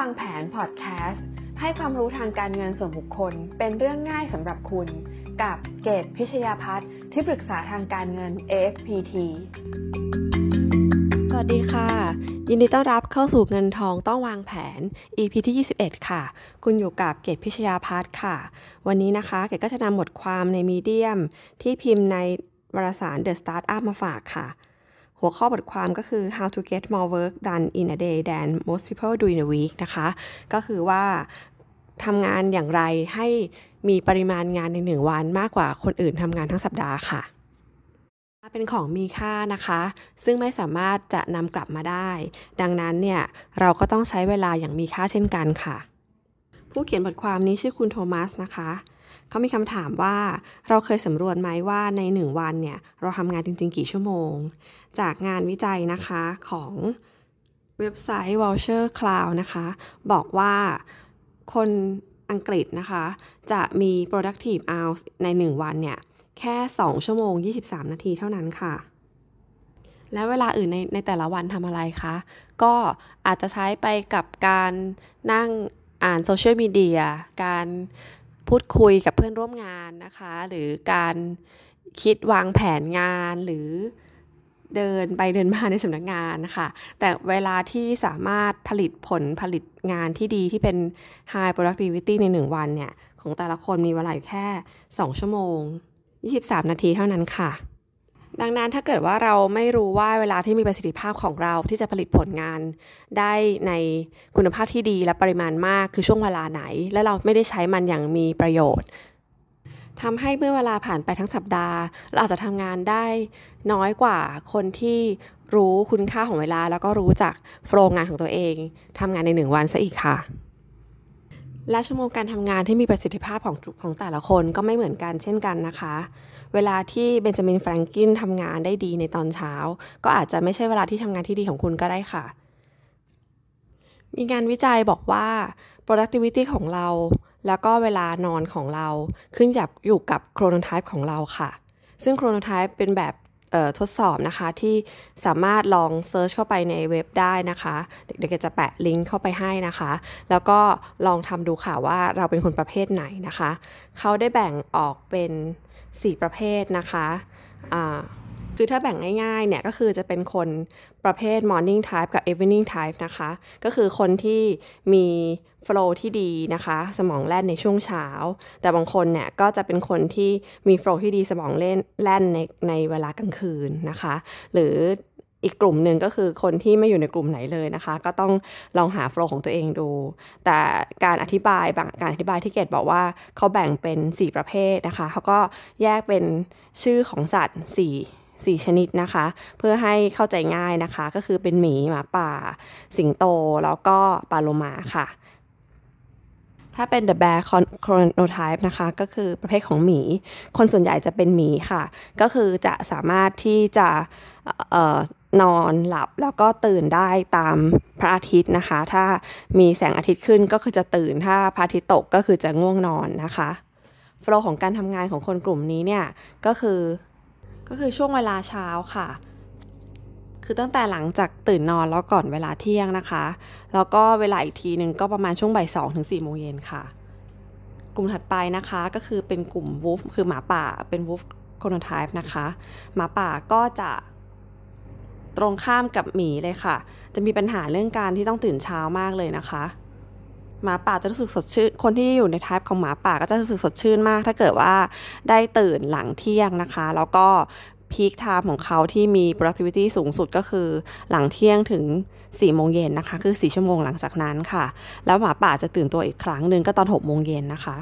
วางแผนพอดแคสต์ให้ความรู้ทางการเงินส่วนบุคคล เป็นเรื่องง่ายสำหรับคุณ กับเกตพิชยาพัฒน์ที่ปรึกษาทางการเงิน AFPT สวัสดีค่ะ ยินดีต้อนรับเข้าสู่เงินทองต้องวางแผน EP ที่ 21 ค่ะ คุณอยู่กับเกตพิชยาพัฒน์ค่ะ วันนี้นะคะเกตก็จะนำบทความในมีเดียมที่พิมพ์ในวารสาร The Startup มาฝากค่ะ หัวข้อบทความก็คือ how to get more work done in a day than most people do in a week นะคะ ก็คือว่าทำงานอย่างไรให้มีปริมาณงานในหนึ่งวันมากกว่าคนอื่นทำงานทั้งสัปดาห์ค่ะ เป็นของมีค่านะคะ ซึ่งไม่สามารถจะนำกลับมาได้ ดังนั้นเนี่ย เราก็ต้องใช้เวลาอย่างมีค่าเช่นกันค่ะ ผู้เขียนบทความนี้ชื่อคุณโทมัสนะคะ เขามีคำถามว่าเราเคยสำรวจไหมว่าในหนึ่งวันเนี่ยเราทำงานจริง ๆ กี่ชั่วโมง จากงานวิจัยนะคะของเว็บไซต์ Voucher Cloud นะคะ บอกว่าคนอังกฤษนะคะ จะมี productive hours ใน 1 วันเนี่ย แค่ 2 ชั่วโมง 23 นาทีเท่านั้นค่ะ แล้วเวลาอื่นในในแต่ละวันทำอะไรคะ ก็อาจจะใช้ไปกับการนั่งอ่านโซเชียลมีเดียการ พูดคุยกับเพื่อนร่วมงานนะคะ หรือการคิดวางแผนงานหรือเดินไปเดินมาในสำนักงานนะคะแต่เวลาที่สามารถผลิตผลผลิตงานที่ดีที่เป็น high productivity ใน 1 วันเนี่ย ของแต่ละคนมีเวลาอยู่แค่ 2 ชั่วโมง 23 นาทีเท่านั้นค่ะ ดังนั้นถ้าเกิดว่าเราไม่รู้ว่าเวลาที่มีประสิทธิภาพของเราที่จะผลิตผลงานได้ในคุณภาพที่ดีและปริมาณมากคือช่วงเวลาไหน และเราไม่ได้ใช้มันอย่างมีประโยชน์ทำให้เมื่อเวลาผ่านไปทั้งสัปดาห์ เราอาจจะทำงานได้น้อยกว่าคนที่รู้คุณค่าของเวลา แล้วก็รู้จักโฟล์งานของตัวเองทำงานในหนึ่งวันซะอีกค่ะ และชั่วโมงการทำงานที่มีประสิทธิภาพของของแต่ละคนก็ไม่เหมือนกันเช่นกันนะคะ เวลาที่เบนจามินแฟรงกินทำงานได้ดีในตอนเช้า ก็อาจจะไม่ใช่เวลาที่ทำงานที่ดีของคุณก็ได้ค่ะ มีงานวิจัยบอกว่า productivity ของเรา แล้วก็เวลานอนของเราขึ้นอยู่กับโครโนไทป์ของเราค่ะ ซึ่งโครโนไทป์เป็นแบบ ทดสอบนะคะที่สามารถลองเซิร์ชเข้าไปในเว็บได้นะคะ เดี๋ยวจะแปะลิงก์เข้าไปให้นะคะ แล้วก็ลองทำดูค่ะว่าเราเป็นคนประเภทไหนนะคะ เขาได้แบ่งออกเป็น 4 ประเภทนะคะคือถ้าแบ่งง่ายๆเนี่ยก็คือจะเป็นคนประเภท morning type กับ evening type นะคะ ก็คือคนที่มี ฟล์ที่ดีนะคะ สมองแล่นในช่วงเช้า แต่บางคนเนี่ยก็จะเป็นคนที่มีโฟล์ที่ดีสมองเล่นแล่นในในเวลากลางคืนนะคะ หรืออีกกลุ่มหนึ่งก็คือคนที่ไม่อยู่ในกลุ่มไหนเลยนะคะ ก็ต้องลองหาโฟล์ของตัวเองดู แต่การอธิบายบางการอธิบายที่เกตบอกว่าเขาแบ่งเป็น 4 ประเภทนะคะเขาก็แยกเป็นชื่อของสัตว์ 4 4 ชนิดนะคะ เพื่อให้เข้าใจง่ายนะคะ ก็คือเป็นหมีหมาป่า สิงโตแล้วก็ปลาโลมาค่ะ ถ้าเป็น the bear chronotype นะคะ ก็คือประเภทของหมี คนส่วนใหญ่จะเป็นหมีค่ะ ก็คือจะสามารถที่จะนอนหลับแล้วก็ตื่นได้ตามพระอาทิตย์นะคะ ถ้ามีแสงอาทิตย์ขึ้นก็คือจะตื่น ถ้าพระอาทิตย์ตกก็คือจะง่วงนอนนะคะโฟล์ของการทำงานของคนกลุ่มนี้เนี่ยก็คือก็คือช่วงเวลาเช้าค่ะ คือตั้งแต่หลังจากตื่นนอนแล้วก่อนเวลาเที่ยงนะคะ แล้วก็เวลาอีกทีหนึ่งก็ประมาณช่วงบ่ายสองถึงสี่โมงเย็นค่ะ กลุ่มถัดไปนะคะก็คือเป็นกลุ่มวูฟคือหมาป่าเป็นวูฟโคโนไทป์นะคะ หมาป่าก็จะตรงข้ามกับหมีเลยค่ะ จะมีปัญหาเรื่องการที่ต้องตื่นเช้ามากเลยนะคะ หมาป่าจะรู้สึกสดชื่น คนที่อยู่ในทายของหมาป่าก็จะรู้สึกสดชื่นมาก ถ้าเกิดว่าได้ตื่นหลังเที่ยงนะคะ แล้วก็ พีคไทม์ของเขาที่มี productivity สูงสุดก็คือหลังเที่ยงถึง 4 โมงเย็นนะคะ คือ 4 ชั่วโมงหลังจากนั้นค่ะ แล้วหมาป่าจะตื่นตัวอีกครั้งหนึ่งก็ตอน 6 โมงเย็นนะคะ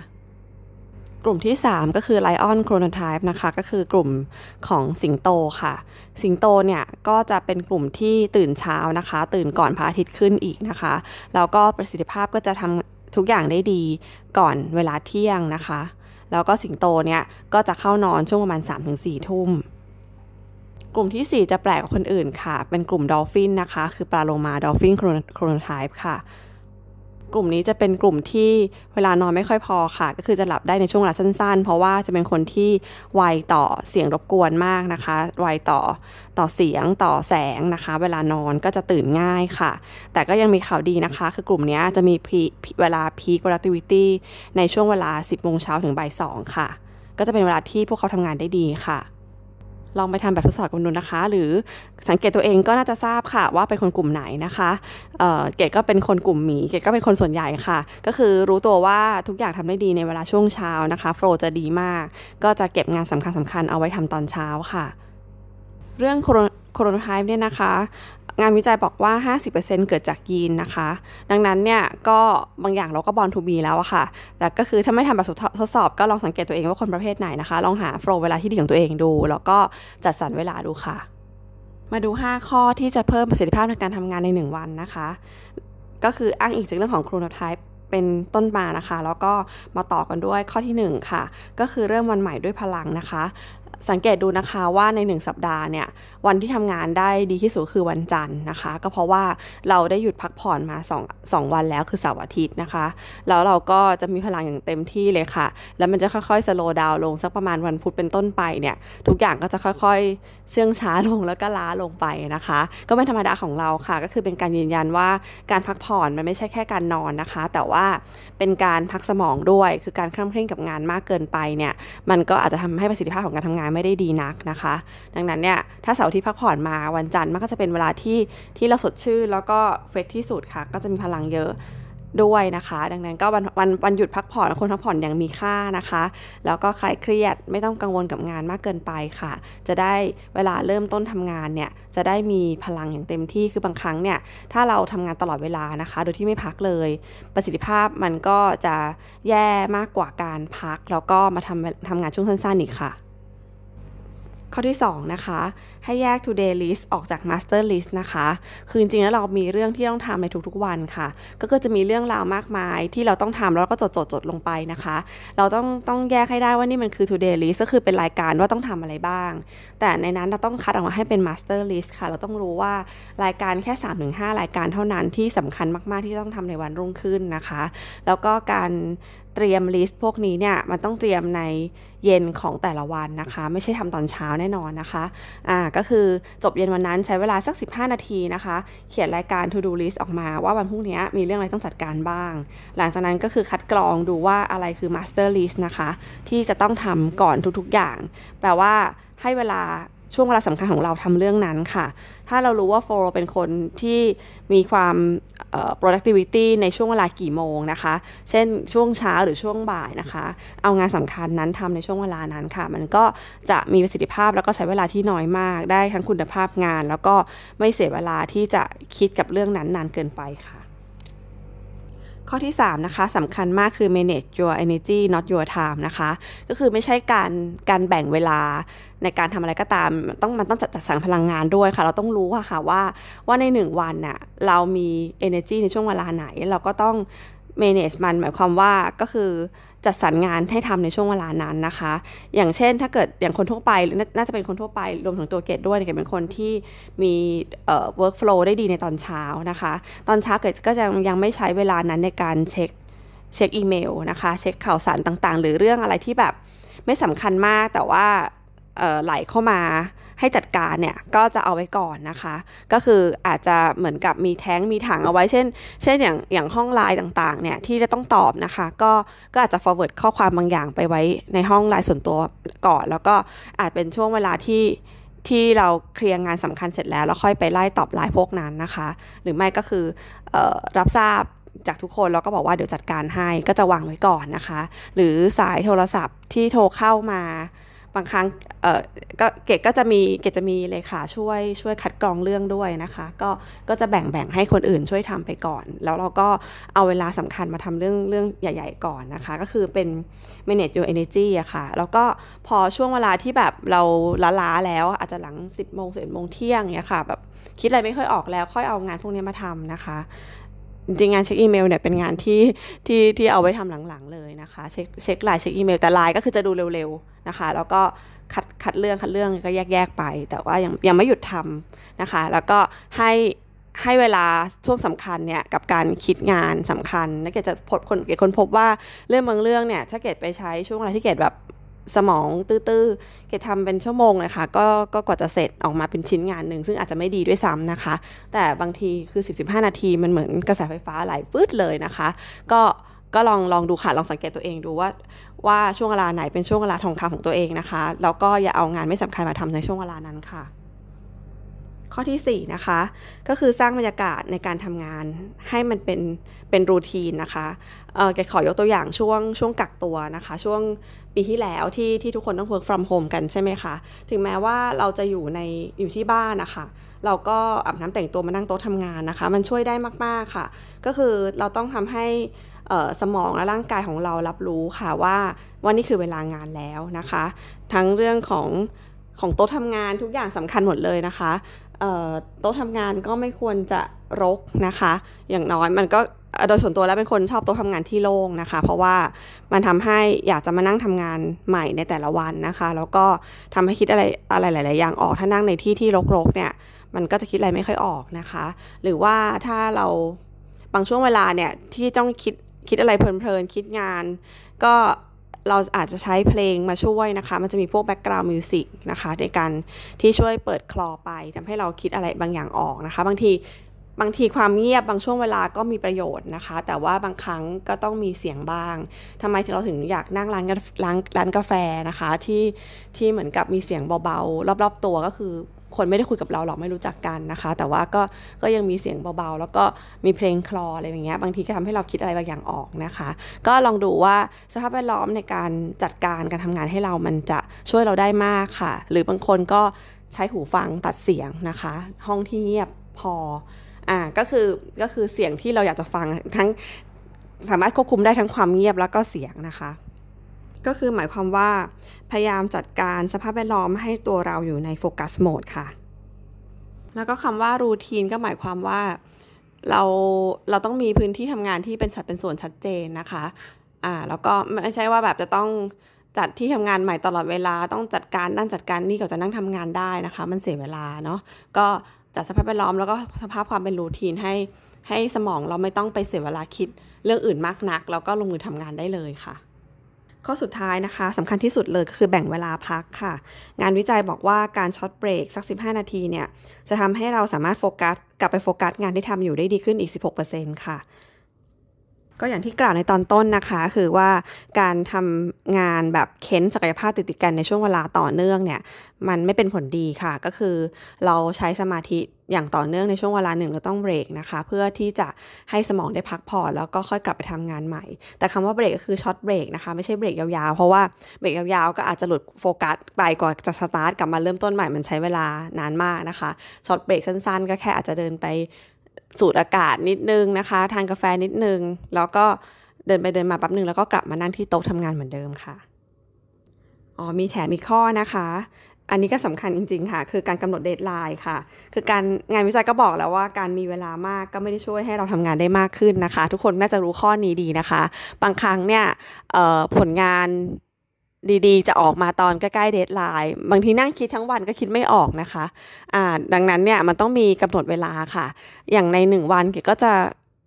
กลุ่มที่ 3 ก็คือ Lion Chronotype นะคะ ก็คือกลุ่มของสิงโตค่ะ สิงโตเนี่ย ก็จะเป็นกลุ่มที่ตื่นเช้านะคะ ตื่นก่อนพระอาทิตย์ขึ้นอีกนะคะ แล้วก็ประสิทธิภาพก็จะทำทุกอย่างได้ดีก่อนเวลาเที่ยงนะคะ แล้วก็สิงโตเนี่ย ก็จะเข้านอนช่วงประมาณ 3-4 ทุ่ม กลุ่มที่ 4 จะแปลกกว่าคนอื่นค่ะ เป็นกลุ่ม Dolphin นะคะ คือปลาโลมา Dolphin Chronotype ค่ะ กลุ่มนี้จะเป็นกลุ่มที่เวลานอนไม่ค่อยพอค่ะ ก็คือจะหลับได้ในช่วงเวลาสั้นๆ เพราะว่าจะเป็นคนที่ไวต่อเสียงรบกวนมากนะคะ ไวต่อต่อเสียงต่อแสงนะคะ เวลานอนก็จะตื่นง่ายค่ะ แต่ก็ยังมีข่าวดีนะคะ คือกลุ่มนี้จะมีเวลา peak productivity ในช่วงเวลา 10โมงเช้าถึงบ่าย2ค่ะ ก็จะเป็นเวลาที่พวกเขาทำงานได้ดีค่ะ ลองไปทำแบบทดสอบกันดูนะคะ หรือสังเกตตัวเองก็น่าจะทราบค่ะ ว่าเป็นคนกลุ่มไหนนะคะเกดก็เป็นคนกลุ่มหมี เกดก็เป็นคนส่วนใหญ่ค่ะ ก็คือรู้ตัวว่าทุกอย่างทำได้ดีในเวลาช่วงเช้านะคะ flow จะดีมาก ก็จะเก็บงานสำคัญสำคัญเอาไว้ทำตอนเช้าค่ะ เรื่อง Chronotype เนี่ยนะคะ งานวิจัยบอกว่า 50%เกิดจากยีนนะคะ ดังนั้นเนี่ยก็บางอย่างเราก็ born to be แล้วอะค่ะ แต่ก็คือถ้าไม่ทำแบบทดสอบก็ลองสังเกตตัวเองว่าคนประเภทไหนนะคะ ลองหา flow เวลาที่ดีของตัวเองดู แล้วก็จัดสรรเวลาดูค่ะ มาดู 5 ข้อที่จะเพิ่มประสิทธิภาพในการทำงานใน 1 วันนะคะ ก็คืออ้างอิงจากเรื่องของโครโนไทป์เป็นต้นมานะคะ แล้วก็มาต่อกันด้วยข้อที่ 1 ค่ะ ก็คือเริ่มวันใหม่ด้วยพลังนะคะ สังเกตดูนะคะว่าใน 1 สัปดาห์เนี่ยวันที่ทำงานได้ดีที่สุดคือวันจันทร์นะคะ ก็เพราะว่าเราได้หยุดพักผ่อนมา2 2วันแล้วคือเสาร์อาทิตย์นะคะ แล้วเราก็จะมีพลังอย่างเต็มที่เลยค่ะ แล้วมันจะค่อยๆสโลว์ดาวลงสักประมาณวันพุธเป็นต้นไปเนี่ยทุกอย่างก็จะค่อยๆ เชื่องช้าลงแล้วก็ล้าลงไปนะคะ ก็เป็นธรรมดาของเราค่ะ ก็คือเป็นการยืนยันว่าการพักผ่อนมันไม่ใช่แค่การนอนนะคะ แต่ว่าเป็นการพักสมองด้วยคือการเคร่งเคร่งกับงานมากเกินไปเนี่ยมันก็อาจจะทำให้ประสิทธิภาพของการทำงานไม่ได้ดีนักนะคะ ดังนั้นเนี่ยถ้าเสาร์ที่พักผ่อนมาวันจันทร์มันก็จะเป็นเวลาที่ที่เราสดชื่นแล้วก็เฟรชที่สุดค่ะ ก็จะมีพลังเยอะด้วยนะคะ ดังนั้นก็วันวันวันหยุดพักผ่อนคนพักผ่อนอย่างมีค่านะคะ แล้วก็คลายเครียดไม่ต้องกังวลกับงานมากเกินไปค่ะ จะได้เวลาเริ่มต้นทำงานเนี่ยจะได้มีพลังอย่างเต็มที่คือบางครั้งเนี่ยถ้าเราทำงานตลอดเวลานะคะ โดยที่ไม่พักเลย ประสิทธิภาพมันก็จะแย่มากกว่าการพัก แล้วก็มาทำทำงานช่วงสั้นๆอีกค่ะ ข้อที่ 2 นะคะ ให้แยก today list ออกจาก master list นะคะ คือจริงๆแล้วเรามีเรื่องที่ต้องทำในทุกๆวันค่ะ ก็คือจะมีเรื่องราวมากมายที่เราต้องทำแล้วก็จดๆจดลงไปนะคะ เราต้องต้องแยกให้ได้ว่านี่มันคือ today list ก็คือเป็นรายการว่าต้องทำอะไรบ้าง แต่ในนั้นเราต้องคัดออกมาให้เป็น master list ค่ะ เราต้องรู้ว่ารายการแค่ 3-5 รายการเท่านั้นที่สำคัญมากๆที่ต้องทำในวันรุ่งขึ้นนะคะ แล้วก็การเตรียมลิสต์พวกนี้เนี่ยมันต้องเตรียมในเย็นของแต่ละวันนะคะ ไม่ใช่ทำตอนเช้าแน่นอนนะคะอ่าก็คือจบเย็นวันนั้นใช้เวลาสัก 15 นาทีนะคะ เขียนรายการ to do list ออกมาว่าวันพรุ่งนี้มีเรื่องอะไรต้องจัดการบ้าง หลังจากนั้นก็คือคัดกรองดูว่าอะไรคือ master list นะคะ ที่จะต้องทำก่อนทุกๆอย่าง แปลว่าให้เวลาช่วงเวลาสำคัญของเราทำเรื่องนั้นค่ะ ถ้าเรารู้ว่าโฟลเป็นคนที่มีความ productivity ในช่วงเวลากี่โมงนะคะ เช่นช่วงเช้าหรือช่วงบ่ายนะคะ เอางานสำคัญนั้นทำในช่วงเวลานั้นค่ะ มันก็จะมีประสิทธิภาพแล้วก็ใช้เวลาที่น้อยมาก ได้ทั้งคุณภาพงาน แล้วก็ไม่เสียเวลาที่จะคิดกับเรื่องนั้นนานเกินไปค่ะ ข้อที่ 3 นะคะสำคัญมากคือ manage your energy not your time นะคะ ก็คือไม่ใช่การการแบ่งเวลาในการทำอะไรก็ตามต้องมันต้องจัดจัดสรรพลังงานด้วยค่ะ เราต้องรู้ค่ะว่าว่าในหนึ่งวันน่ะเรามี energy ในช่วงเวลาไหน เราก็ต้อง manage มันหมายความว่าก็คือ จัดสรรงานให้ทำในช่วงเวลานั้นนะคะ อย่างเช่นถ้าเกิดอย่างคนทั่วไปน่าจะเป็นคนทั่วไปรวมถึงตัวเกดด้วยเกดเป็นคนที่มีเอ่อ work flow ได้ดีในตอนเช้านะคะ ตอนเช้าเกดก็จะยังไม่ใช้เวลานั้นในการเช็คเช็คอีเมลนะคะ เช็คข่าวสารต่างๆ หรือเรื่องอะไรที่แบบไม่สำคัญมากแต่ว่าไหลเข้ามา ให้จัดการเนี่ยก็จะเอาไว้ก่อนนะคะ ก็คืออาจจะเหมือนกับมีแท้งมีถังเอาไว้เช่น เช่นอย่างอย่างห้องไลน์ต่างๆเนี่ยที่จะต้องตอบนะคะ ก็ก็อาจจะ forward ข้อความบางอย่างไปไว้ในห้องไลน์ส่วนตัวก่อน แล้วก็อาจเป็นช่วงเวลาที่ที่เราเคลียร์งานสำคัญเสร็จแล้วแล้วค่อยไปไล่ตอบไลน์พวกนั้นนะคะ หรือไม่ก็คืออรับทราบจากทุกคนแล้วก็บอกว่าเดี๋ยวจัดการให้ก็จะวางไว้ก่อนนะคะ หรือสายโทรศัพท์ที่โทรเข้ามา บางครั้งเออก็เกดก็จะมีเกดจะมีเลยค่ะช่วยช่วยคัดกรองเรื่องด้วยนะคะ ก็ก็จะแบ่งแบ่งให้คนอื่นช่วยทำไปก่อน แล้วเราก็เอาเวลาสำคัญมาทำเรื่องเรื่องใหญ่ ๆ ก่อนนะคะ ก็คือเป็น manage your energy อะค่ะ แล้วก็พอช่วงเวลาที่แบบเราล้าๆแล้วอาจจะหลัง 10โมงสิบโมงเที่ยงเนี่ยค่ะแบบคิดอะไรไม่ค่อยออกแล้วค่อยเอางานพวกนี้มาทำนะคะ จริงงานเช็คอีเมลเนี่ยเป็นงานที่ที่ที่เอาไว้ทำหลังๆเลยนะคะเช็คเช็คไลน์เช็คอีเมลแต่ไลน์ก็คือจะดูเร็วๆนะคะ แล้วก็คัดคัดเรื่องคัดเรื่องก็แยกๆไป แต่ว่ายังยังไม่หยุดทำนะคะ แล้วก็ให้ให้เวลาช่วงสำคัญเนี่ยกับการคิดงานสำคัญและเกดจะพบคนเกดคนพบว่าเรื่องบางเรื่องเนี่ยถ้าเกดไปใช้ช่วงเวลาที่เกดแบบ สมองตื้อๆ เกดทำเป็นชั่วโมงเลยค่ะก็ก็กว่าจะเสร็จออกมาเป็นชิ้นงานหนึ่ง ซึ่งอาจจะไม่ดีด้วยซ้ำนะคะ แต่บางทีคือ 10-15 นาทีมันเหมือนกระแสไฟฟ้าไหลปื๊ดเลยนะคะ ก็ก็ลองลองดูค่ะ ลองสังเกตตัวเองดูว่าว่าช่วงเวลาไหนเป็นช่วงเวลาทองคำของตัวเองนะคะ แล้วก็อย่าเอางานไม่สำคัญมาทำในช่วงเวลานั้นค่ะ ข้อที่ 4 นะคะ ก็คือสร้างบรรยากาศในการทำงานให้มันเป็นเป็นรูทีนนะคะเออแกขอยกตัวอย่างช่วงช่วงกักตัวนะคะ ช่วงปีที่แล้วที่ที่ทุกคนต้อง work from home กันใช่ไหมคะ ถึงแม้ว่าเราจะอยู่ในอยู่ที่บ้านนะคะเราก็อาบน้ำแต่งตัวมานั่งโต๊ะทำงานนะคะ มันช่วยได้มาก ๆ ค่ะ ก็คือเราต้องทำให้สมองและร่างกายของเรารับรู้ค่ะว่าวันนี้คือเวลางานแล้วนะคะ ทั้งเรื่องของของโต๊ะทำงานทุกอย่างสำคัญหมดเลยนะคะ โต๊ะทำงานก็ไม่ควรจะรกนะคะ อย่างน้อยมันก็โดยส่วนตัวแล้วเป็นคนชอบโต๊ะทำงานที่โล่งนะคะ เพราะว่ามันทำให้อยากจะมานั่งทำงานใหม่ในแต่ละวันนะคะ แล้วก็ทำให้คิดอะไรอะไรหลาย ๆ อย่างออกถ้านั่งในที่ที่รก ๆ เนี่ยมันก็จะคิดอะไรไม่ค่อยออกนะคะ หรือว่าถ้าเราบางช่วงเวลาเนี่ยที่ต้องคิดคิดอะไรเพลินๆคิดงาน ก็ เราอาจจะใช้เพลงมาช่วยนะคะ มันจะมีพวก background music นะคะในการที่ช่วยเปิดคลอไปทำให้เราคิดอะไรบางอย่างออกนะคะ บางทีบางทีความเงียบบางช่วงเวลาก็มีประโยชน์นะคะ แต่ว่าบางครั้งก็ต้องมีเสียงบ้างทำไมเราถึงอยากนั่งร้านร้านร้านกาแฟนะคะ ที่ที่เหมือนกับมีเสียงเบาๆ รอบๆตัวก็คือ คนไม่ได้คุยกับเราหรอกไม่รู้จักกันนะคะ แต่ว่าก็ก็ยังมีเสียงเบาๆ แล้วก็มีเพลงคลออะไรอย่างเงี้ยบางทีก็ทำให้เราคิดอะไรบางอย่างออกนะคะ ก็ลองดูว่าสภาพแวดล้อมในการจัดการการทำงานให้เรามันจะช่วยเราได้มากค่ะ หรือบางคนก็ใช้หูฟังตัดเสียงนะคะ ห้องที่เงียบพออ่าก็คือก็คือเสียงที่เราอยากจะฟังทั้งสามารถควบคุมได้ทั้งความเงียบแล้วก็เสียงนะคะ ก็คือหมายความว่า พยายามจัดการสภาพแวดล้อมให้ตัวเราอยู่ในโฟกัสโหมดค่ะ แล้วก็คำว่ารูทีนก็หมายความว่าเราเราต้องมีพื้นที่ทำงานที่เป็นสัดเป็นส่วนชัดเจนนะคะอ่าแล้วก็ไม่ใช่ว่าแบบจะต้องจัดที่ทำงานใหม่ตลอดเวลาต้องจัดการนั่นจัดการนี่ก็จะนั่งทำงานได้นะคะ มันเสียเวลาเนาะก็จัดสภาพแวดล้อมแล้วก็สภาพความเป็นรูทีนให้ ให้สมองเราไม่ต้องไปเสียเวลาคิดเรื่องอื่นมากนัก แล้วก็ลงมือทำงานได้เลยค่ะ ข้อสุดท้ายนะคะสำคัญที่สุดเลยก็คือแบ่งเวลาพักค่ะ งานวิจัยบอกว่าการช็อตเบรกสัก 15 นาทีเนี่ย จะทำให้เราสามารถโฟกัส กลับไปโฟกัสงานที่ทำอยู่ได้ดีขึ้นอีก 16%ค่ะ ก็อย่างที่กล่าวในตอนต้นนะคะ คือว่าการทำงานแบบเค้นศักยภาพติดติดกันในช่วงเวลาต่อเนื่องเนี่ยมันไม่เป็นผลดีค่ะ ก็คือเราใช้สมาธิอย่างต่อเนื่องในช่วงเวลาหนึ่งเราต้องเบรกนะคะ เพื่อที่จะให้สมองได้พักผ่อนแล้วก็ค่อยกลับไปทำงานใหม่ แต่คำว่าเบรกก็คือช็อตเบรกนะคะไม่ใช่เบรกยาวๆ เพราะว่าเบรกยาวๆ ก็อาจจะหลุดโฟกัสไปกว่าจะสตาร์ทกลับมาเริ่มต้นใหม่มันใช้เวลานานมากนะคะ short break สั้นๆ ก็แค่อาจจะเดินไป สูดอากาศนิดนึงนะคะทานกาแฟนิดนึง แล้วก็เดินไปเดินมาแป๊บนึง แล้วก็กลับมานั่งที่โต๊ะทำงานเหมือนเดิมค่ะอ๋อมีแถมอีกข้อนะคะ อันนี้ก็สำคัญจริง ๆ ค่ะ คือการกำหนด deadline ค่ะ คือการงานวิจัยก็บอกแล้วว่าการมีเวลามากก็ไม่ได้ช่วยให้เราทำงานได้มากขึ้นนะคะ ทุกคนน่าจะรู้ข้อนี้ดีนะคะ บางครั้งเนี่ยผลงาน ดีๆ จะออกมาตอนใกล้ๆ deadline บางทีนั่งคิดทั้งวันก็คิดไม่ออกนะคะอ่าดังนั้นเนี่ยมันต้องมีกำหนดเวลาค่ะ อย่างในหนึ่งวันเกดก็จะ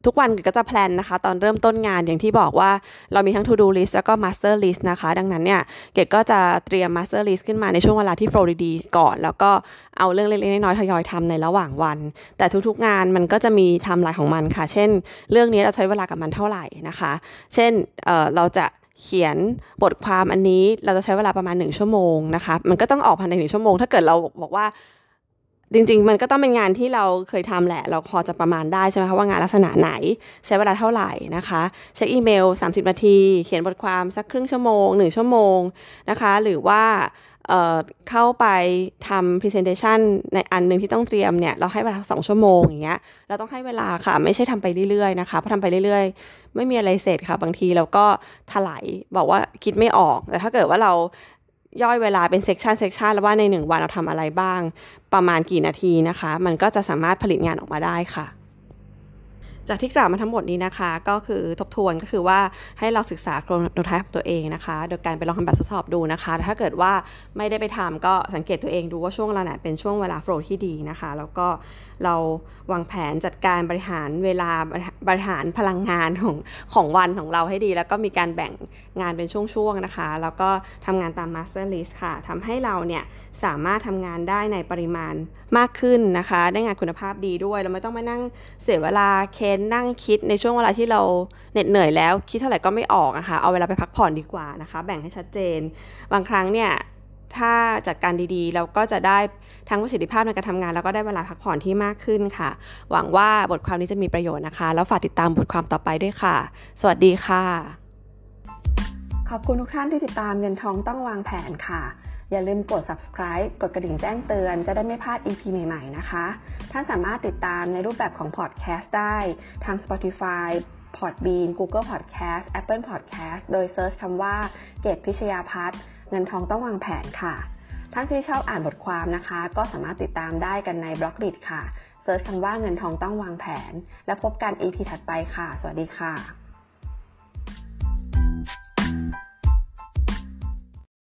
ทุกวันก็จะแพลนนะคะ ตอนเริ่มต้นงานอย่างที่บอกว่าเรามีทั้ง to do list แล้วก็ master list นะคะ ดังนั้นเนี่ยเกดก็จะเตรียม master list ขึ้นมาในช่วงเวลาที่ flow ดีๆก่อน แล้วก็เอาเรื่องเล็กๆน้อยๆทยอยทำในระหว่างวัน แต่ทุกๆงานมันก็จะมีไทม์ไลน์ของมันค่ะ เช่น เรื่องนี้เราใช้เวลากับมันเท่าไหร่นะคะ เช่นเเราจะ เขียนบทความอันนี้เราจะใช้เวลาประมาณ 1 ชั่วโมงนะคะมันก็ต้องออกภายในหนึ่งชั่วโมง ถ้าเกิดเราบอกว่าจริงๆ มันก็ต้องเป็นงานที่เราเคยทำแหละ เราพอจะประมาณได้ใช่ไหมคะว่างานลักษณะไหน ใช้เวลาเท่าไหร่นะคะเช็คอีเมล 30 นาที เขียนบทความสักครึ่งชั่วโมง 1 ชั่วโมงนะคะ หรือว่า เเข้าไปทำ presentation ในอันหนึ่งที่ต้องเตรียมเนี่ย เราให้เวลาสองชั่วโมงอย่างเงี้ย เราต้องให้เวลาค่ะ ไม่ใช่ทำไปเรื่อยๆนะคะพอทำไปเรื่อยๆ ไม่มีอะไรเสร็จค่ะ บางทีเราก็สไลด์บอกว่าคิดไม่ออก แต่ถ้าเกิดว่าเราย่อยเวลาเป็น section section แล้วว่าในหนึ่งวันเราทำอะไรบ้าง ประมาณกี่นาทีนะคะ มันก็จะสามารถผลิตงานออกมาได้ค่ะ จากที่กล่าวมาทั้งหมดนี้นะคะ ก็คือทบทวนก็คือว่าให้เราศึกษา chronotype ของตัวเองนะคะ โดยการไปลองทำแบบทดสอบดูนะคะถ้าเกิดว่าไม่ได้ไปทำก็สังเกตตัวเองดูว่าช่วงเวลาไหนเป็นช่วงเวลาโฟล์ที่ดีนะคะ แล้วก็เราวางแผนจัดการบริหารเวลาบริหารพลังงานของของวันของเราให้ดี แล้วก็มีการแบ่งงานเป็นช่วงๆนะคะ แล้วก็ทำงานตาม Master List ค่ะทำให้เราเนี่ยสามารถทำงานได้ในปริมาณมากขึ้นนะคะ ได้งานคุณภาพดีด้วย เราไม่ต้องมานั่งเสียเวลาเคนนั่งคิดในช่วงเวลาที่เราเหน็ดเหนื่อยแล้ว คิดเท่าไหร่ก็ไม่ออกนะคะเอาเวลาไปพักผ่อนดีกว่านะคะ แบ่งให้ชัดเจน บางครั้งเนี่ยถ้าจัดการดีๆ เราก็จะได้ทั้งประสิทธิภาพในการทำงาน แล้วก็ได้เวลาพักผ่อนที่มากขึ้นค่ะ หวังว่าบทความนี้จะมีประโยชน์นะคะ แล้วฝากติดตามบทความต่อไปด้วยค่ะ สวัสดีค่ะ ขอบคุณทุกท่านที่ติดตามเงินทองต้องวางแผนค่ะ อย่าลืมกด subscribe กดกระดิ่งแจ้งเตือน จะได้ไม่พลาด EP ใหม่ ๆ นะคะ ท่านสามารถติดตามในรูปแบบของ podcast ได้ทาง Spotify Podbean Google Podcast Apple Podcast โดยเซิร์ชคำว่าเกตพิชยาพัฒน์เงินทองต้องวางแผนค่ะ ท่านที่ชอบอ่านบทความนะคะ ก็สามารถติดตามได้กันในบล็อกดิค่ะเซิร์ชคำว่าเงินทองต้องวางแผน แล้วพบกัน EP ถัดไปค่ะ สวัสดีค่ะ